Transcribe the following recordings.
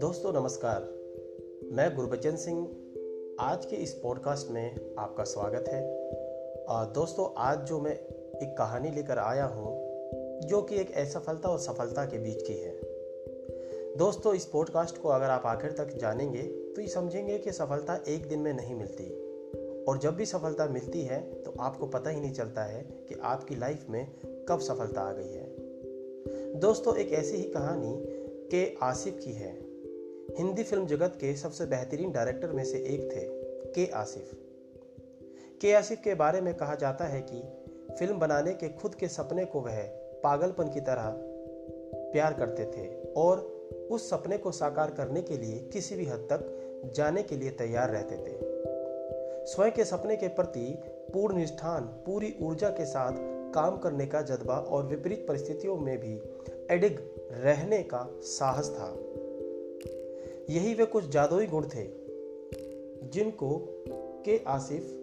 दोस्तों, नमस्कार। मैं गुरबचन सिंह। आज के इस पॉडकास्ट में आपका स्वागत है। और दोस्तों, आज जो मैं एक कहानी लेकर आया हूँ, जो कि एक असफलता और सफलता के बीच की है। दोस्तों, इस पॉडकास्ट को अगर आप आखिर तक जानेंगे तो ये समझेंगे कि सफलता एक दिन में नहीं मिलती। और जब भी सफलता मिलती है आपको पता ही नहीं चलता है कि आपकी लाइफ में कब सफलता आ गई है। दोस्तों, एक ऐसी ही कहानी के आसिफ की है। हिंदी फ़िल्म जगत के सबसे बेहतरीन डायरेक्टर में से एक थे, के आसिफ। के आसिफ के बारे में कहा जाता है कि फ़िल्म बनाने के खुद के सपने को वह पागलपन की तरह प्यार करते थे और उस सपने को साकार करने के लिए किसी भी हद तक जाने के लिए तैयार रहते थे। स्वयं के सपने के प्रति पूर्ण निष्ठान, पूरी ऊर्जा के साथ काम करने का जज्बा और विपरीत परिस्थितियों में भी एडिग रहने का साहस था। यही वे कुछ जादुई गुण थे, जिनको के आसिफ,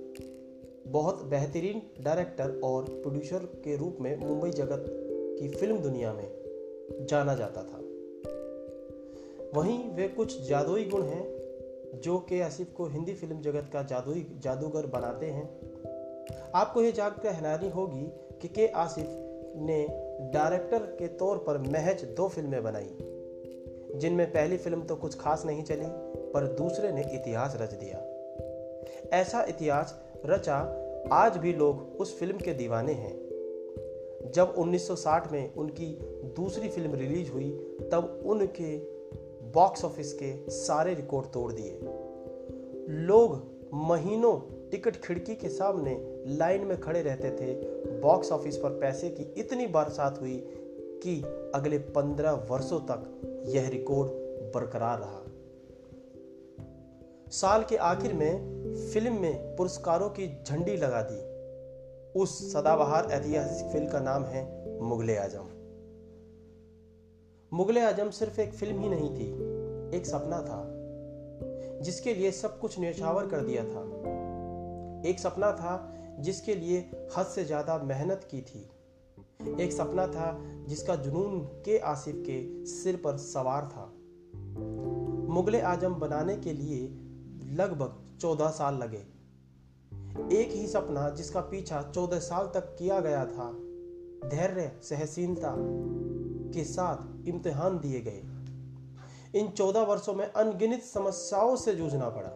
बहुत बेहतरीन डायरेक्टर और प्रोड्यूसर के रूप में मुंबई जगत की फ़िल्म दुनिया में जाना जाता था। वहीं वे कुछ जादुई गुण हैं, जो के आसिफ को हिंदी फ़िल्म जगत का जादुई, जादूगर बनाते हैं। आपको यह जानकर हैरानी होगी कि के आसिफ ने डायरेक्टर के तौर पर महज दो फ़िल्में बनाई। जिनमें पहली फ़िल्म तो कुछ खास नहीं चली, पर दूसरे ने इतिहास रच दिया। ऐसा इतिहास रचा आज भी लोग उस फ़िल्म के दीवाने हैं। जब 1960 में उनकी दूसरी फ़िल्म रिलीज़ हुई, तब उनके बॉक्स ऑफ़िस के सारे रिकॉर्ड तोड़ दिए। लोग महीनों टिकट खिड़की के सामने लाइन में खड़े रहते थे। बॉक्स ऑफ़िस पर पैसे की इतनी बरसात हुई कि अगले पंद्रह वर्षों तक यह रिकॉर्ड बरकरार रहा। साल के आखिर में फ़िल्म में पुरस्कारों की झंडी लगा दी। उस सदाबहार ऐतिहासिक फ़िल्म का नाम है मुगले आज़म। मुगले आज़म सिर्फ़ एक फ़िल्म ही नहीं थी, एक सपना था, जिसके लिए सब कुछ न्यौछावर कर दिया था। एक सपना था जिसके लिए हद से ज़्यादा मेहनत की थी। एक सपना था जिसका जुनून के आसिफ के सिर पर सवार था। मुगल आज़म बनाने के लिए लगभग चौदह साल लगे। एक ही सपना जिसका पीछा चौदह साल तक किया गया था, धैर्य सहसीलता के साथ इम्तिहान दिए गए। इन चौदह वर्षों में अनगिनत समस्याओं से जूझना पड़ा।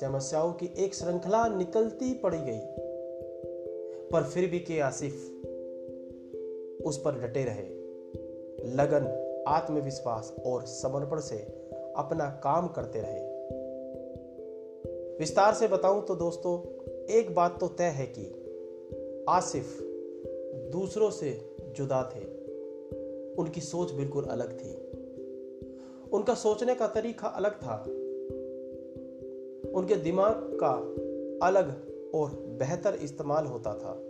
समस्याओं की एक श्रृंखला निकलती पड़ी गई। पर फिर भी के आसिफ उस पर डटे रहे। लगन, आत्मविश्वास और समर्पण से अपना काम करते रहे। विस्तार से बताऊँ तो दोस्तों, एक बात तो तय है कि आसिफ दूसरों से जुदा थे। उनकी सोच बिल्कुल अलग थी। उनका सोचने का तरीका अलग था। उनके दिमाग का अलग और बेहतर इस्तेमाल होता था।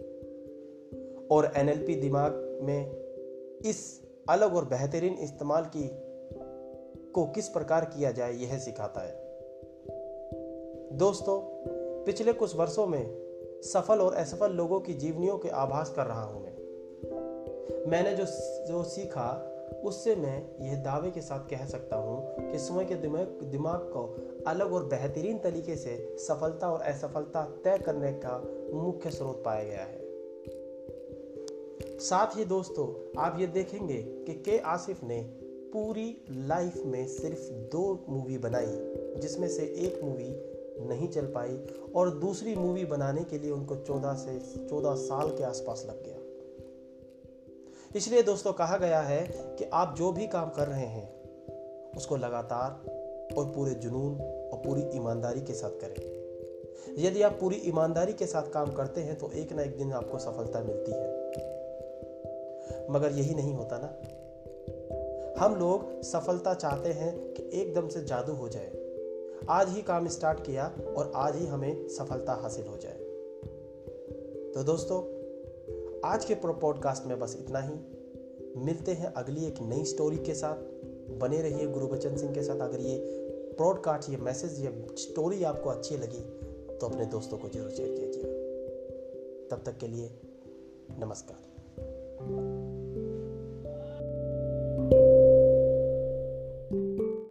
और एनएलपी दिमाग में इस अलग और बेहतरीन इस्तेमाल की, को किस प्रकार किया जाए, यह सिखाता है। दोस्तों, पिछले कुछ वर्षों में सफल और असफल लोगों की जीवनियों के आभास कर रहा हूँ मैं। मैंने जो जो सीखा उससे मैं यह दावे के साथ कह सकता हूँ कि स्वयं के दिमाग दिमाग को अलग और बेहतरीन तरीके से सफलता और असफलता तय करने का मुख्य स्रोत पाया गया है। साथ ही दोस्तों, आप ये देखेंगे कि के आसिफ ने पूरी लाइफ में सिर्फ़ दो मूवी बनाई, जिसमें से एक मूवी नहीं चल पाई और दूसरी मूवी बनाने के लिए उनको 14 से 14 साल के आसपास लग गया। इसलिए दोस्तों कहा गया है कि आप जो भी काम कर रहे हैं, उसको लगातार और पूरे जुनून और पूरी ईमानदारी के साथ करें। यदि आप पूरी ईमानदारी के साथ काम करते हैं तो एक ना एक दिन आपको सफलता मिलती है। मगर यही नहीं होता ना। हम लोग सफलता चाहते हैं कि एकदम से जादू हो जाए। आज ही काम स्टार्ट किया और आज ही हमें सफलता हासिल हो जाए। तो दोस्तों आज के पॉडकास्ट में बस इतना ही। मिलते हैं अगली एक नई स्टोरी के साथ। बने रहिए गुरु बचन सिंह के साथ। अगर ये प्रॉडकास्ट ये मैसेज ये स्टोरी आपको अच्छी लगी तो अपने दोस्तों को ज़रूर शेयर कीजिए। तब तक के लिए नमस्कार।